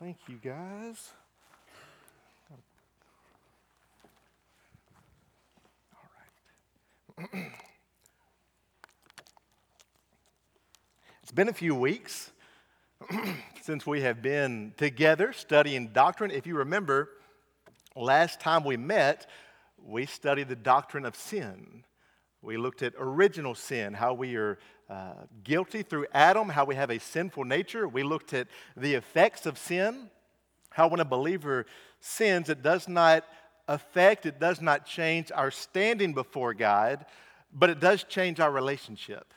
Thank you, guys. All right. it's been a few weeks since we have been together studying doctrine. If you remember, last time we met, we studied the doctrine of sin. We looked at original sin, how we are uh, guilty through Adam, how we have a sinful nature. We looked at the effects of sin, how when a believer sins, it does not affect, it does not change our standing before God, but it does change our relationship.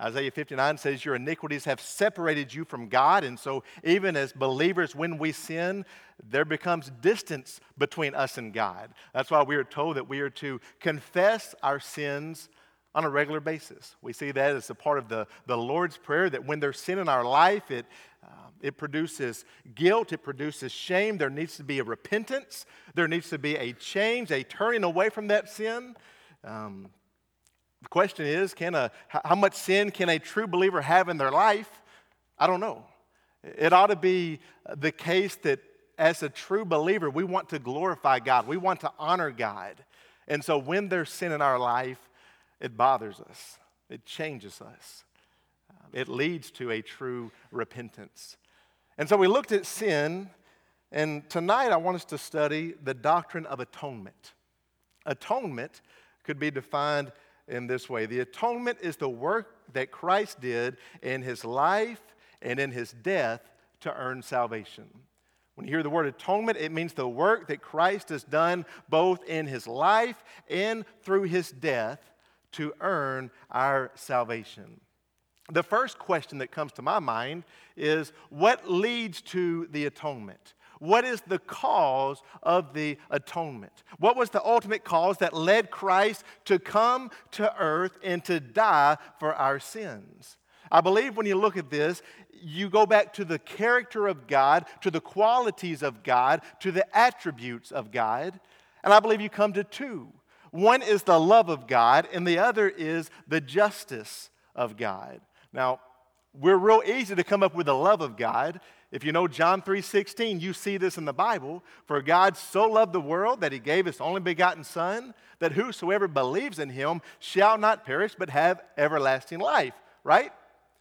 Isaiah 59 says, Your iniquities have separated you from God. And so, even as believers, when we sin, there becomes distance between us and God. That's why we are told that we are to confess our sins on a regular basis. We see that as a part of the, the Lord's Prayer that when there's sin in our life, it, uh, it produces guilt, it produces shame. There needs to be a repentance, there needs to be a change, a turning away from that sin. Um, the question is can a, how much sin can a true believer have in their life? I don't know. It ought to be the case that as a true believer, we want to glorify God, we want to honor God. And so when there's sin in our life, it bothers us, it changes us, it leads to a true repentance. And so we looked at sin, and tonight I want us to study the doctrine of atonement. Atonement could be defined in this way the atonement is the work that Christ did in his life and in his death to earn salvation. When you hear the word atonement, it means the work that Christ has done both in his life and through his death to earn our salvation. The first question that comes to my mind is what leads to the atonement? What is the cause of the atonement? What was the ultimate cause that led Christ to come to earth and to die for our sins? I believe when you look at this, you go back to the character of God, to the qualities of God, to the attributes of God. And I believe you come to two one is the love of God, and the other is the justice of God. Now, we're real easy to come up with the love of God. If you know John 3:16, you see this in the Bible. For God so loved the world that he gave his only begotten son that whosoever believes in him shall not perish but have everlasting life, right?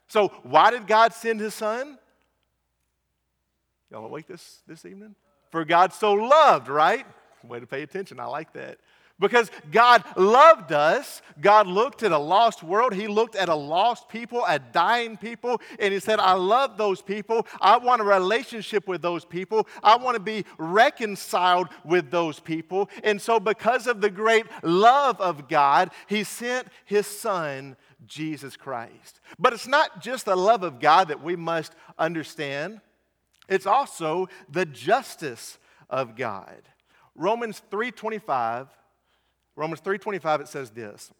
So, why did God send his son? Y'all awake this this evening? For God so loved, right? Way to pay attention. I like that. Because God loved us. God looked at a lost world. He looked at a lost people, at dying people, and He said, I love those people. I want a relationship with those people. I want to be reconciled with those people. And so, because of the great love of God, He sent His Son, Jesus Christ. But it's not just the love of God that we must understand, it's also the justice of God. Romans 3:25 Romans 3:25 it says this.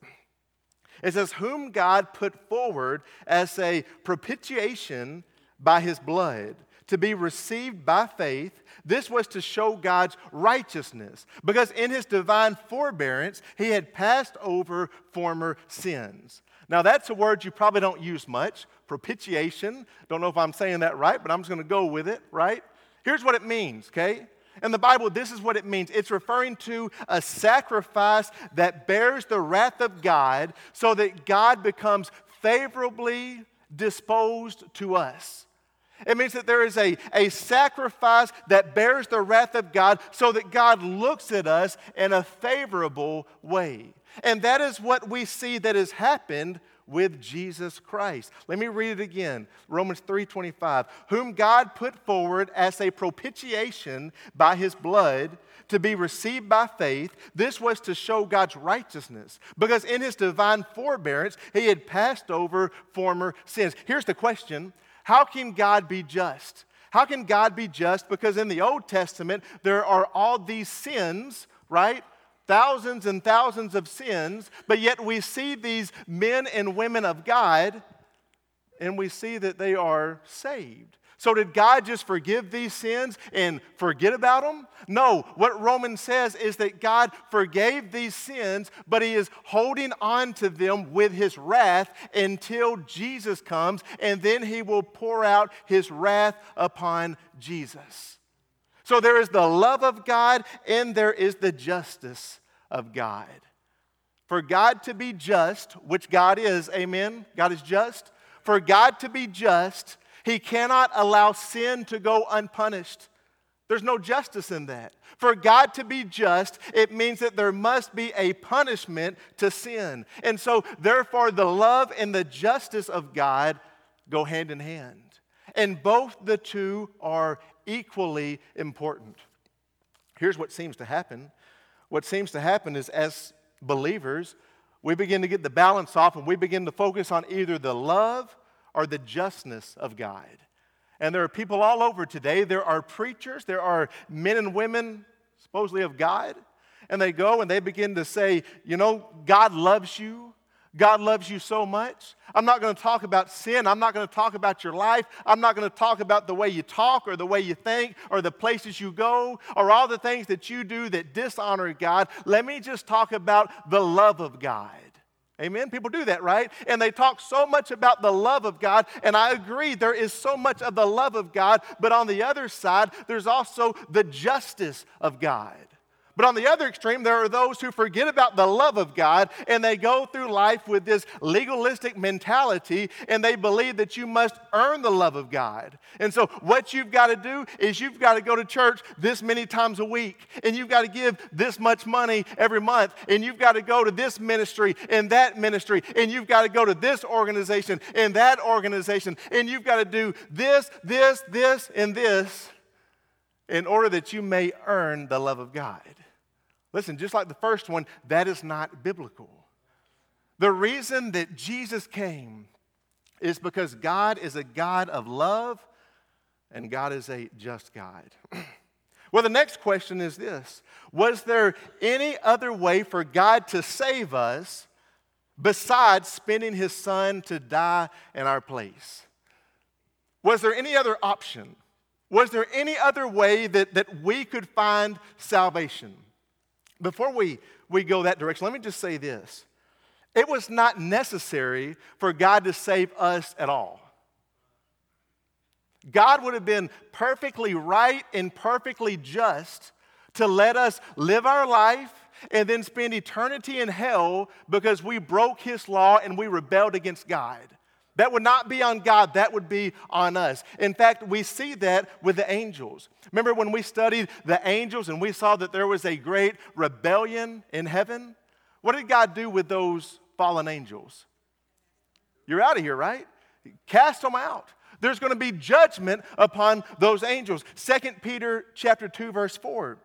It says whom God put forward as a propitiation by his blood to be received by faith. This was to show God's righteousness because in his divine forbearance he had passed over former sins. Now that's a word you probably don't use much, propitiation. Don't know if I'm saying that right, but I'm just going to go with it, right? Here's what it means, okay? In the Bible, this is what it means it's referring to a sacrifice that bears the wrath of God so that God becomes favorably disposed to us. It means that there is a, a sacrifice that bears the wrath of God so that God looks at us in a favorable way. And that is what we see that has happened with Jesus Christ. Let me read it again. Romans 3:25, whom God put forward as a propitiation by his blood to be received by faith. This was to show God's righteousness because in his divine forbearance he had passed over former sins. Here's the question, how can God be just? How can God be just? Because in the Old Testament, there are all these sins, right? Thousands and thousands of sins, but yet we see these men and women of God and we see that they are saved. So, did God just forgive these sins and forget about them? No. What Romans says is that God forgave these sins, but He is holding on to them with His wrath until Jesus comes, and then He will pour out His wrath upon Jesus. So, there is the love of God and there is the justice of God. For God to be just, which God is, amen? God is just. For God to be just, he cannot allow sin to go unpunished. There's no justice in that. For God to be just, it means that there must be a punishment to sin. And so, therefore, the love and the justice of God go hand in hand. And both the two are equally important. Here's what seems to happen what seems to happen is as believers, we begin to get the balance off and we begin to focus on either the love or the justness of God. And there are people all over today. There are preachers, there are men and women, supposedly of God, and they go and they begin to say, you know, God loves you. God loves you so much. I'm not going to talk about sin. I'm not going to talk about your life. I'm not going to talk about the way you talk or the way you think or the places you go or all the things that you do that dishonor God. Let me just talk about the love of God. Amen. People do that, right? And they talk so much about the love of God. And I agree, there is so much of the love of God. But on the other side, there's also the justice of God. But on the other extreme, there are those who forget about the love of God and they go through life with this legalistic mentality and they believe that you must earn the love of God. And so, what you've got to do is you've got to go to church this many times a week and you've got to give this much money every month and you've got to go to this ministry and that ministry and you've got to go to this organization and that organization and you've got to do this, this, this, and this in order that you may earn the love of God. Listen, just like the first one, that is not biblical. The reason that Jesus came is because God is a God of love and God is a just God. well, the next question is this Was there any other way for God to save us besides spending his son to die in our place? Was there any other option? Was there any other way that, that we could find salvation? Before we, we go that direction, let me just say this. It was not necessary for God to save us at all. God would have been perfectly right and perfectly just to let us live our life and then spend eternity in hell because we broke his law and we rebelled against God. That would not be on God, that would be on us. In fact, we see that with the angels. Remember when we studied the angels and we saw that there was a great rebellion in heaven? What did God do with those fallen angels? You're out of here, right? Cast them out. There's going to be judgment upon those angels. 2 Peter chapter 2 verse 4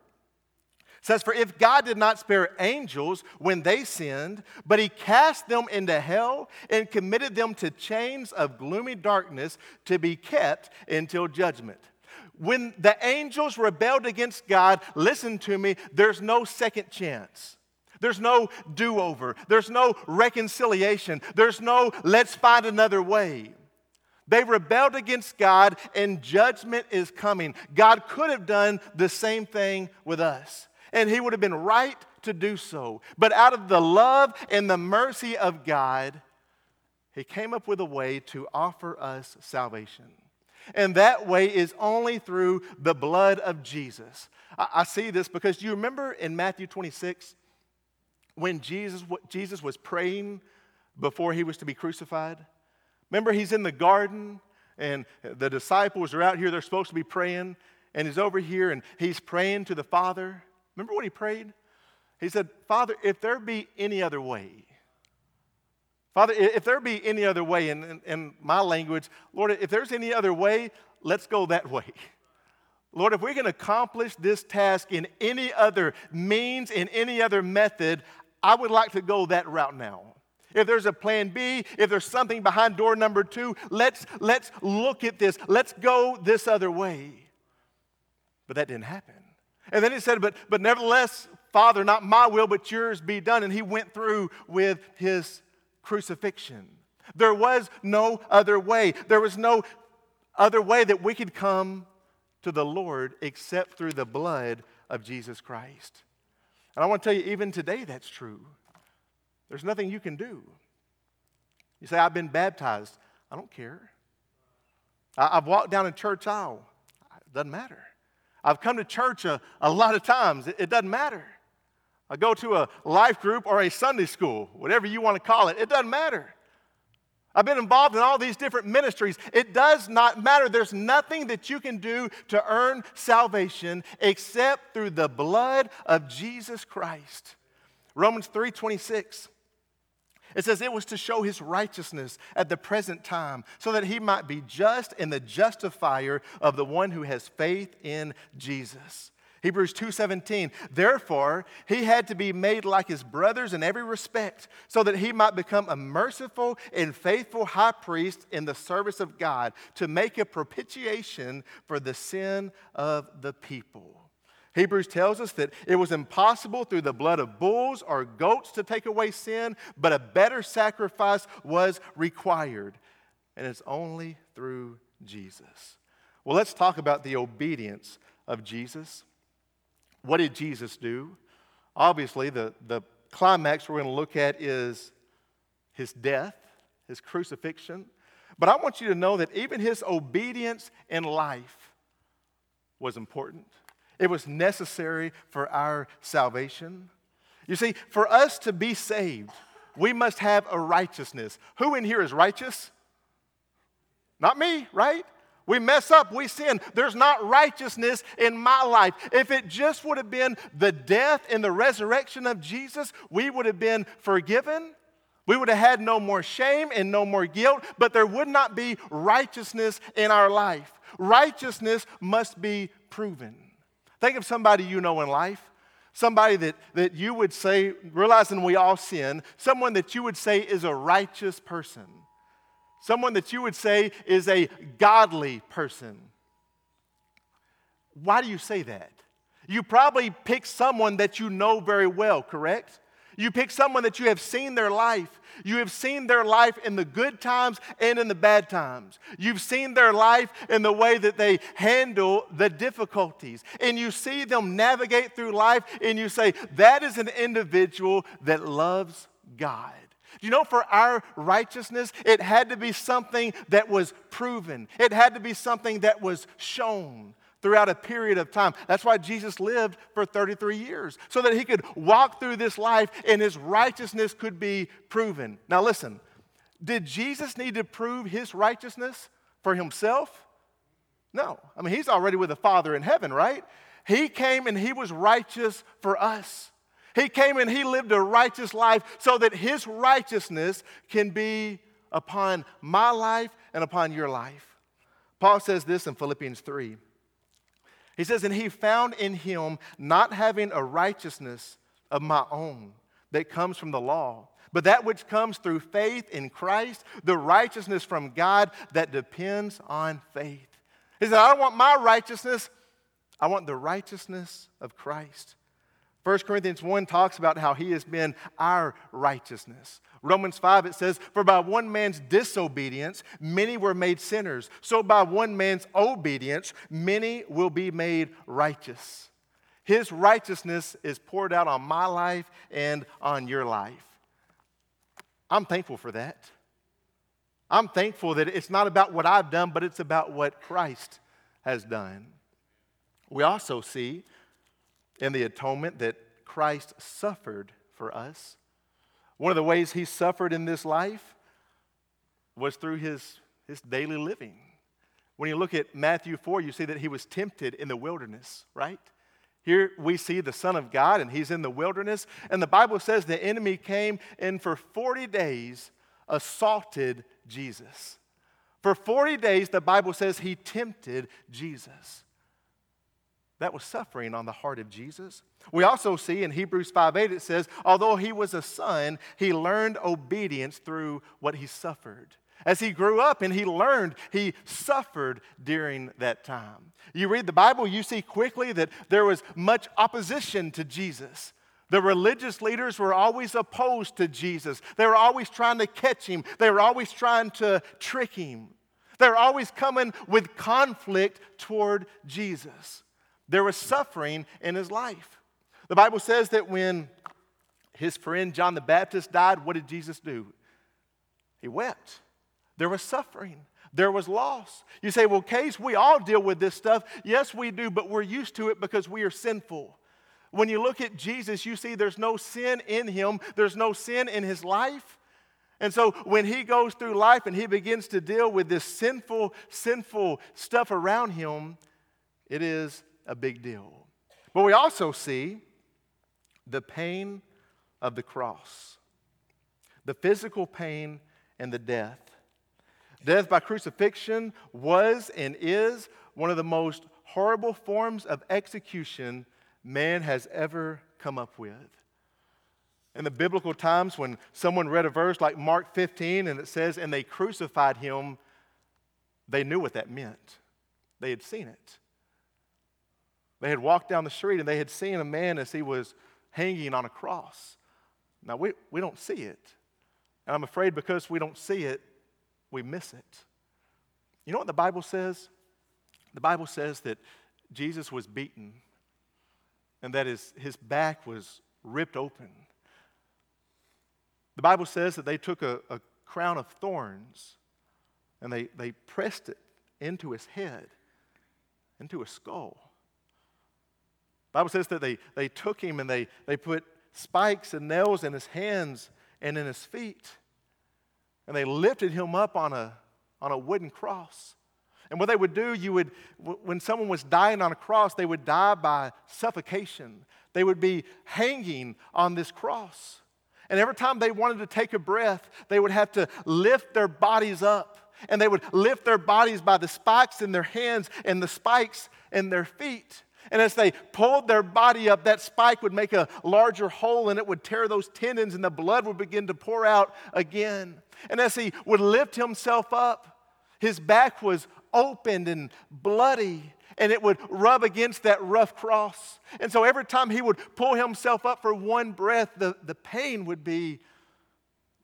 says, For if God did not spare angels when they sinned, but he cast them into hell and committed them to chains of gloomy darkness to be kept until judgment. When the angels rebelled against God, listen to me, there's no second chance. There's no do over. There's no reconciliation. There's no let's find another way. They rebelled against God and judgment is coming. God could have done the same thing with us and he would have been right to do so. But out of the love and the mercy of God, he came up with a way to offer us salvation. And that way is only through the blood of Jesus. I, I see this because you remember in Matthew 26 when Jesus, Jesus was praying before he was to be crucified? Remember, he's in the garden and the disciples are out here, they're supposed to be praying, and he's over here and he's praying to the Father. Remember what he prayed? He said, Father, if there be any other way, Father, if there be any other way, in, in, in, my language, Lord, if there's any other way, let's go that way. Lord, if we can accomplish this task in any other means, in any other method, I would like to go that route now. If there's a plan B, if there's something behind door number two, let's, let's look at this. Let's go this other way. But that didn't happen. And then he said, But, but nevertheless, Father, not my will, but yours be done. And he went through with his crucifixion. There was no other way. There was no other way that we could come to the Lord except through the blood of Jesus Christ. And I want to tell you, even today, that's true. There's nothing you can do. You say, I've been baptized. I don't care. I've walked down a church aisle. It doesn't matter. I've come to church a, a lot of times. It, it doesn't matter. I go to a life group or a Sunday school, whatever you want to call it. It doesn't matter. I've been involved in all these different ministries. It does not matter. There's nothing that you can do to earn salvation except through the blood of Jesus Christ. Romans 3:26 it says it was to show his righteousness at the present time, so that he might be just and the justifier of the one who has faith in Jesus. Hebrews 2:17 Therefore he had to be made like his brothers in every respect so that he might become a merciful and faithful high priest in the service of God to make a propitiation for the sin of the people. Hebrews tells us that it was impossible through the blood of bulls or goats to take away sin, but a better sacrifice was required. And it's only through Jesus. Well, let's talk about the obedience of Jesus. What did Jesus do? Obviously, the, the climax we're going to look at is his death, his crucifixion. But I want you to know that even his obedience in life was important. It was necessary for our salvation. You see, for us to be saved, we must have a righteousness. Who in here is righteous? Not me, right? We mess up, we sin. There's not righteousness in my life. If it just would have been the death and the resurrection of Jesus, we would have been forgiven. We would have had no more shame and no more guilt, but there would not be righteousness in our life. Righteousness must be proven. Think of somebody you know in life, somebody that, that you would say, realizing we all sin, someone that you would say is a righteous person, someone that you would say is a godly person. Why do you say that? You probably pick someone that you know very well, correct? You pick someone that you have seen their life. You have seen their life in the good times and in the bad times. You've seen their life in the way that they handle the difficulties. And you see them navigate through life and you say, that is an individual that loves God. You know, for our righteousness, it had to be something that was proven, it had to be something that was shown throughout a period of time. That's why Jesus lived for 33 years, so that he could walk through this life and his righteousness could be proven. Now, listen, did Jesus need to prove his righteousness for himself? No. I mean, he's already with the Father in heaven, right? He came and he was righteous for us. He came and he lived a righteous life so that his righteousness can be upon my life and upon your life. Paul says this in Philippians 3. He says, And he found in him not having a righteousness of my own that comes from the law, but that which comes through faith in Christ, the righteousness from God that depends on faith. He said, I don't want my righteousness, I want the righteousness of Christ. 1 Corinthians 1 talks about how he has been our righteousness. Romans 5, it says, For by one man's disobedience, many were made sinners. So by one man's obedience, many will be made righteous. His righteousness is poured out on my life and on your life. I'm thankful for that. I'm thankful that it's not about what I've done, but it's about what Christ has done. We also see in the atonement that Christ suffered for us. One of the ways he suffered in this life was through his, his daily living. When you look at Matthew 4, you see that he was tempted in the wilderness, right? Here we see the Son of God, and he's in the wilderness. And the Bible says the enemy came and for 40 days assaulted Jesus. For 40 days, the Bible says he tempted Jesus. That was suffering on the heart of Jesus. We also see in Hebrews 5 8, it says, although he was a son, he learned obedience through what he suffered. As he grew up and he learned, he suffered during that time. You read the Bible, you see quickly that there was much opposition to Jesus. The religious leaders were always opposed to Jesus. They were always trying to catch him, they were always trying to trick him. They're always coming with conflict toward Jesus. There was suffering in his life. The Bible says that when his friend John the Baptist died, what did Jesus do? He wept. There was suffering. There was loss. You say, well, Case, we all deal with this stuff. Yes, we do, but we're used to it because we are sinful. When you look at Jesus, you see there's no sin in him, there's no sin in his life. And so when he goes through life and he begins to deal with this sinful, sinful stuff around him, it is a big deal. But we also see the pain of the cross, the physical pain and the death. Death by crucifixion was and is one of the most horrible forms of execution man has ever come up with. In the biblical times, when someone read a verse like Mark 15 and it says, and they crucified him, they knew what that meant. They had seen it. They had walked down the street and they had seen a man as he was hanging on a cross. Now, we, we don't see it. And I'm afraid because we don't see it, we miss it. You know what the Bible says? The Bible says that Jesus was beaten and that his, his back was ripped open. The Bible says that they took a, a crown of thorns and they, they pressed it into his head, into his skull. Bible says that they, they took him and they, they put spikes and nails in his hands and in his feet. And they lifted him up on a, on a wooden cross. And what they would do, you would, when someone was dying on a cross, they would die by suffocation. They would be hanging on this cross. And every time they wanted to take a breath, they would have to lift their bodies up. And they would lift their bodies by the spikes in their hands and the spikes in their feet. And as they pulled their body up, that spike would make a larger hole and it would tear those tendons, and the blood would begin to pour out again. And as he would lift himself up, his back was opened and bloody, and it would rub against that rough cross. And so every time he would pull himself up for one breath, the, the pain would be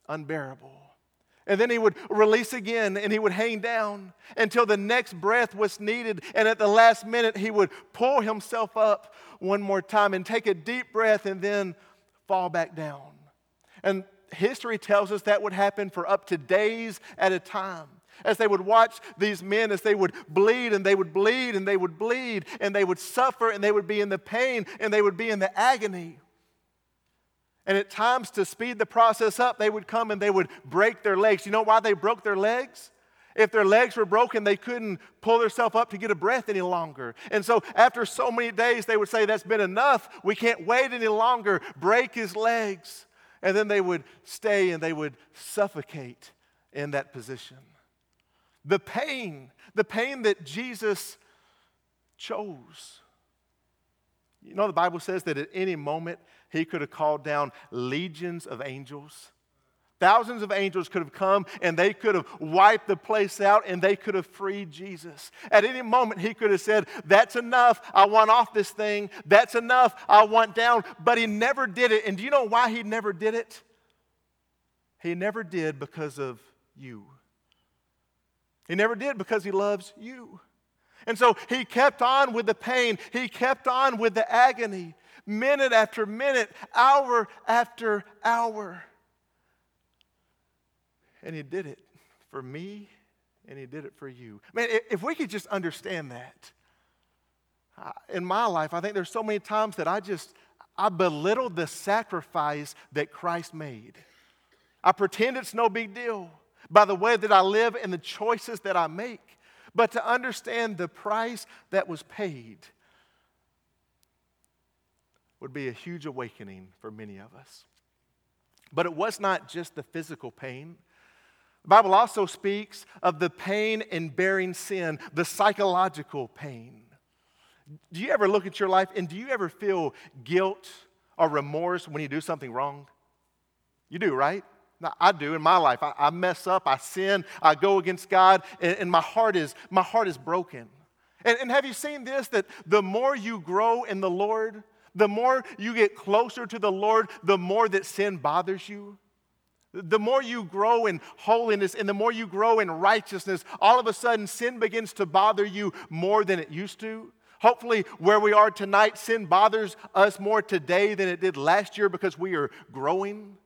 unbearable. And then he would release again and he would hang down until the next breath was needed. And at the last minute, he would pull himself up one more time and take a deep breath and then fall back down. And history tells us that would happen for up to days at a time. As they would watch these men, as they would bleed and they would bleed and they would bleed and they would suffer and they would be in the pain and they would be in the agony. And at times, to speed the process up, they would come and they would break their legs. You know why they broke their legs? If their legs were broken, they couldn't pull themselves up to get a breath any longer. And so, after so many days, they would say, That's been enough. We can't wait any longer. Break his legs. And then they would stay and they would suffocate in that position. The pain, the pain that Jesus chose. You know, the Bible says that at any moment he could have called down legions of angels. Thousands of angels could have come and they could have wiped the place out and they could have freed Jesus. At any moment, he could have said, That's enough. I want off this thing. That's enough. I want down. But he never did it. And do you know why he never did it? He never did because of you. He never did because he loves you. And so he kept on with the pain, he kept on with the agony minute after minute, hour after hour. And He did it for me, and He did it for you. Man, if we could just understand that. In my life, I think there's so many times that I just, I belittle the sacrifice that Christ made. I pretend it's no big deal by the way that I live and the choices that I make. But to understand the price that was paid would be a huge awakening for many of us. But it was not just the physical pain. The Bible also speaks of the pain in bearing sin, the psychological pain. Do you ever look at your life and do you ever feel guilt or remorse when you do something wrong? You do, right? I do in my life. I, mess up, I sin, I go against God, and, my heart is my heart is broken. And have you seen this? That the more you grow in the Lord, the more you get closer to the Lord, the more that sin bothers you. The more you grow in holiness and the more you grow in righteousness, all of a sudden sin begins to bother you more than it used to. Hopefully, where we are tonight, sin bothers us more today than it did last year because we are growing.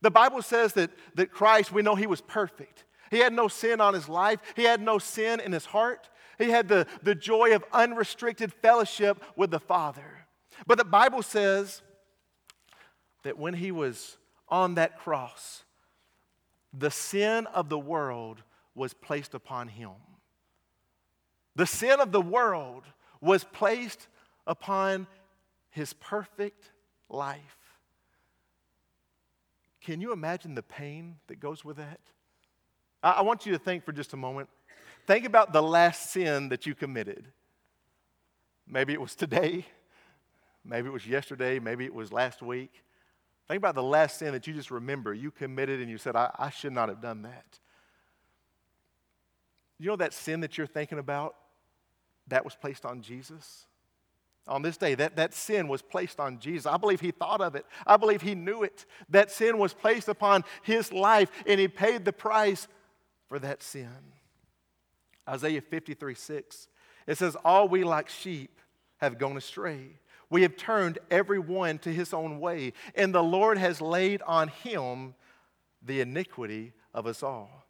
The Bible says that, that Christ, we know he was perfect. He had no sin on his life, he had no sin in his heart. He had the, the joy of unrestricted fellowship with the Father. But the Bible says that when he was on that cross, the sin of the world was placed upon him. The sin of the world was placed upon his perfect life. Can you imagine the pain that goes with that? I, want you to think for just a moment. Think about the last sin that you committed. Maybe it was today, maybe it was yesterday, maybe it was last week. Think about the last sin that you just remember you committed and you said, I, I should not have done that. You know that sin that you're thinking about? That was placed on Jesus. On this day, that, that sin was placed on Jesus. I believe he thought of it. I believe he knew it. That sin was placed upon his life, and he paid the price for that sin. Isaiah 53 6. It says, All we like sheep have gone astray. We have turned every one to his own way, and the Lord has laid on him the iniquity of us all.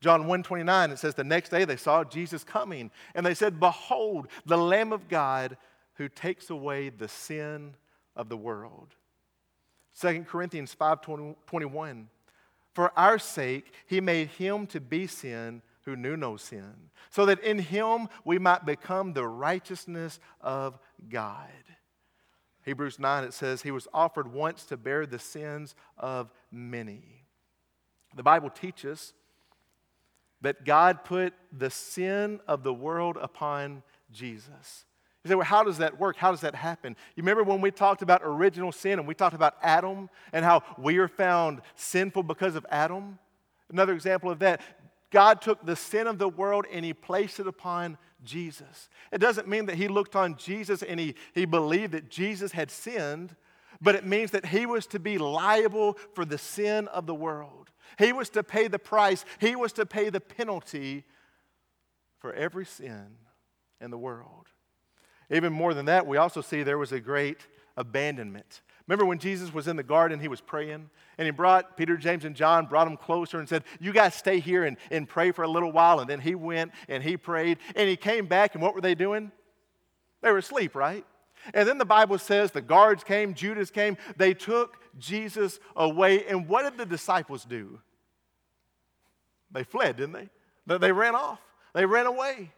John 129, it says, The next day they saw Jesus coming, and they said, Behold, the Lamb of God who takes away the sin of the world. 2 Corinthians 5 21. For our sake, he made him to be sin who knew no sin, so that in him we might become the righteousness of God. Hebrews 9, it says, He was offered once to bear the sins of many. The Bible teaches that God put the sin of the world upon Jesus. You say, well, how does that work? How does that happen? You remember when we talked about original sin and we talked about Adam and how we are found sinful because of Adam? Another example of that, God took the sin of the world and he placed it upon Jesus. It doesn't mean that he looked on Jesus and he, he believed that Jesus had sinned, but it means that he was to be liable for the sin of the world. He was to pay the price, he was to pay the penalty for every sin in the world. Even more than that, we also see there was a great abandonment. Remember when Jesus was in the garden, he was praying, and he brought Peter, James, and John, brought them closer and said, You guys stay here and, and pray for a little while. And then he went and he prayed, and he came back, and what were they doing? They were asleep, right? And then the Bible says the guards came, Judas came, they took Jesus away. And what did the disciples do? They fled, didn't they? They ran off, they ran away.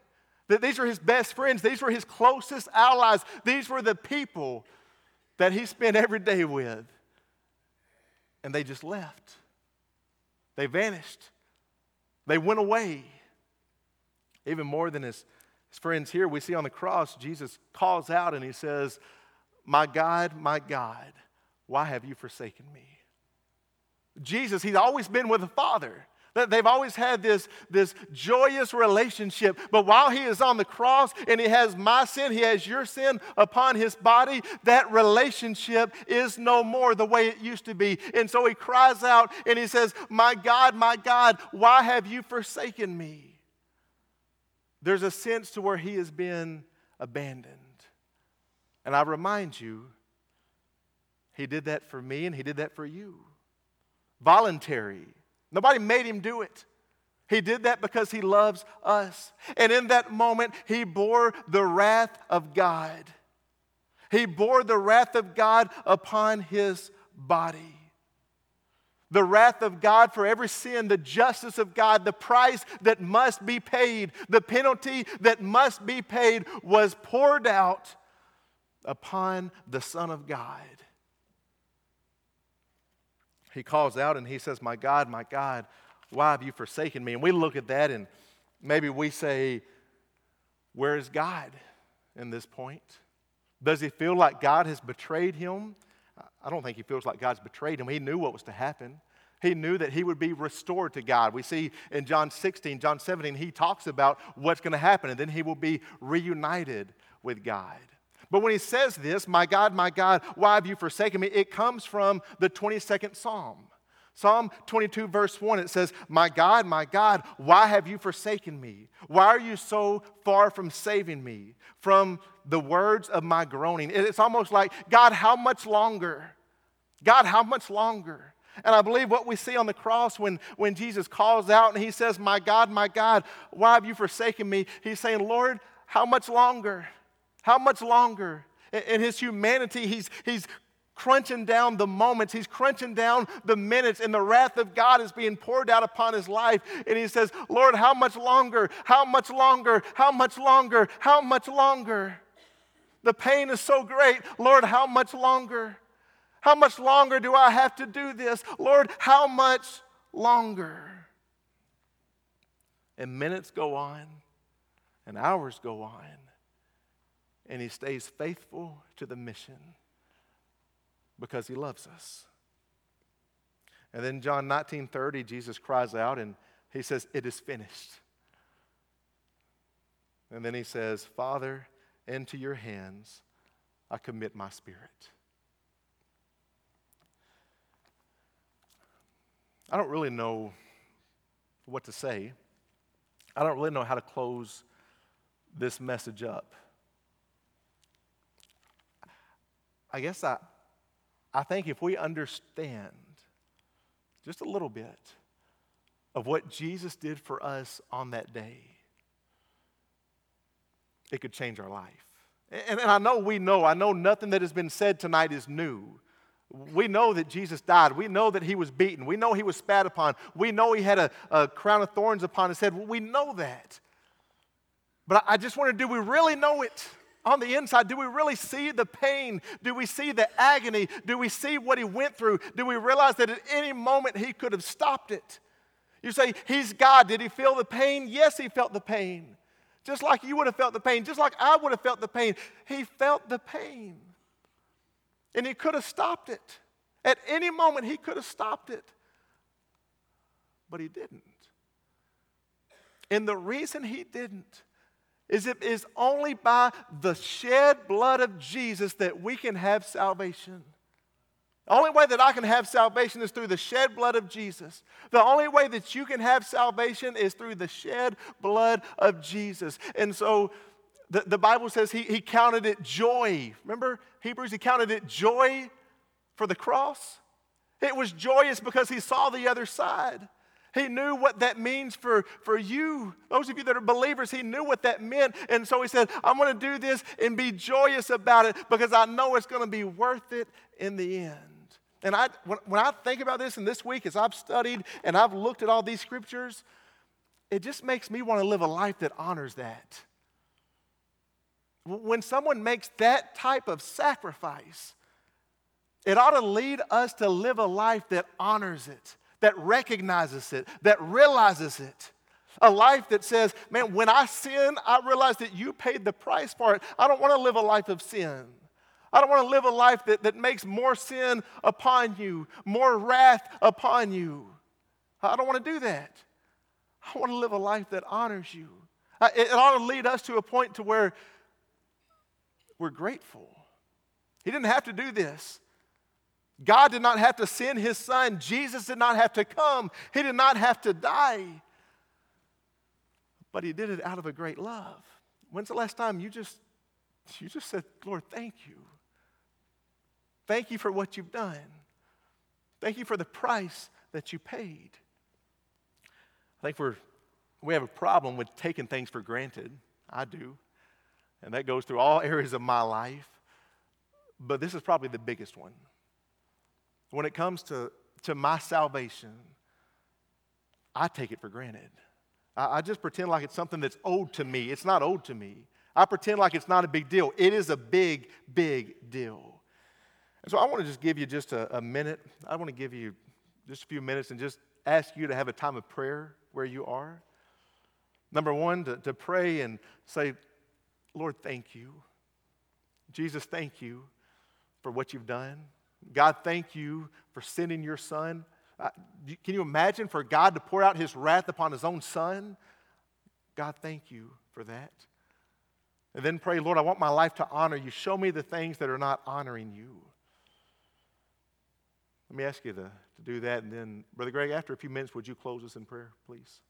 These were his best friends, these were his closest allies, these were the people that he spent every day with. And they just left. They vanished. They went away. Even more than his, his friends here, we see on the cross, Jesus calls out and he says, My God, my God, why have you forsaken me? Jesus, he's always been with the Father. They've always had this, this joyous relationship. But while he is on the cross and he has my sin, he has your sin upon his body, that relationship is no more the way it used to be. And so he cries out and he says, My God, my God, why have you forsaken me? There's a sense to where he has been abandoned. And I remind you, he did that for me and he did that for you. Voluntary Nobody made him do it. He did that because he loves us. And in that moment, he bore the wrath of God. He bore the wrath of God upon his body. The wrath of God for every sin, the justice of God, the price that must be paid, the penalty that must be paid was poured out upon the Son of God he calls out and he says, My God, my God, why have you forsaken me? And we look at that and maybe we say, Where is God in this point? Does he feel like God has betrayed him? I don't think he feels like God's betrayed him. He knew what was to happen. He knew that he would be restored to God. We see in John 16, John 17, he talks about what's going to happen, and then he will be reunited with God. But when he says this, my God, my God, why have you forsaken me? It comes from the 22nd Psalm. Psalm 22, verse 1, it says, My God, my God, why have you forsaken me? Why are you so far from saving me from the words of my groaning? It's almost like, God, how much longer? God, how much longer? And I believe what we see on the cross when, when Jesus calls out and he says, My God, my God, why have you forsaken me? He's saying, Lord, how much longer? How much longer? In his humanity, he's, he's crunching down the moments, he's crunching down the minutes, and the wrath of God is being poured out upon his life. And he says, Lord, how much longer? How much longer? How much longer? How much longer? The pain is so great. Lord, how much longer? How much longer do I have to do this? Lord, how much longer? And minutes go on, and hours go on, and he stays faithful to the mission because he loves us. And then John 19:30 Jesus cries out and he says it is finished. And then he says, "Father, into your hands I commit my spirit." I don't really know what to say. I don't really know how to close this message up. I guess I, I think if we understand just a little bit of what Jesus did for us on that day, it could change our life. And, and I know we know, I know nothing that has been said tonight is new. We know that Jesus died. We know that he was beaten. We know he was spat upon. We know he had a, a crown of thorns upon his head. We know that. But I just wonder do we really know it? On the inside, do we really see the pain? Do we see the agony? Do we see what he went through? Do we realize that at any moment he could have stopped it? You say, He's God. Did he feel the pain? Yes, he felt the pain. Just like you would have felt the pain, just like I would have felt the pain. He felt the pain. And he could have stopped it. At any moment, he could have stopped it. But he didn't. And the reason he didn't is it is only by the shed blood of Jesus that we can have salvation. The only way that I can have salvation is through the shed blood of Jesus. The only way that you can have salvation is through the shed blood of Jesus. And so the, the Bible says he, he counted it joy. Remember Hebrews? He counted it joy for the cross. It was joyous because he saw the other side. He knew what that means for, for you. Those of you that are believers, he knew what that meant. And so he said, I'm going to do this and be joyous about it because I know it's going to be worth it in the end. And I, when, when I think about this and this week, as I've studied and I've looked at all these scriptures, it just makes me want to live a life that honors that. When someone makes that type of sacrifice, it ought to lead us to live a life that honors it that recognizes it, that realizes it. A life that says, man, when I sin, I realize that you paid the price for it. I don't want to live a life of sin. I don't want to live a life that, that makes more sin upon you, more wrath upon you. I don't want to do that. I want to live a life that honors you. It, it ought to lead us to a point to where we're grateful. He didn't have to do this. God did not have to send his son. Jesus did not have to come. He did not have to die. But he did it out of a great love. When's the last time you just you just said, "Lord, thank you. Thank you for what you've done. Thank you for the price that you paid." I think we're we have a problem with taking things for granted. I do. And that goes through all areas of my life. But this is probably the biggest one when it comes to, to my salvation, I take it for granted. I, I just pretend like it's something that's owed to me. It's not owed to me. I pretend like it's not a big deal. It is a big, big deal. And so I want to just give you just a, a minute. I want to give you just a few minutes and just ask you to have a time of prayer where you are. Number one, to, to pray and say, Lord, thank you. Jesus, thank you for what you've done. God, thank you for sending your son. Uh, can you imagine for God to pour out his wrath upon his own son? God, thank you for that. And then pray, Lord, I want my life to honor you. Show me the things that are not honoring you. Let me ask you to, to do that. And then, Brother Greg, after a few minutes, would you close us in prayer, please?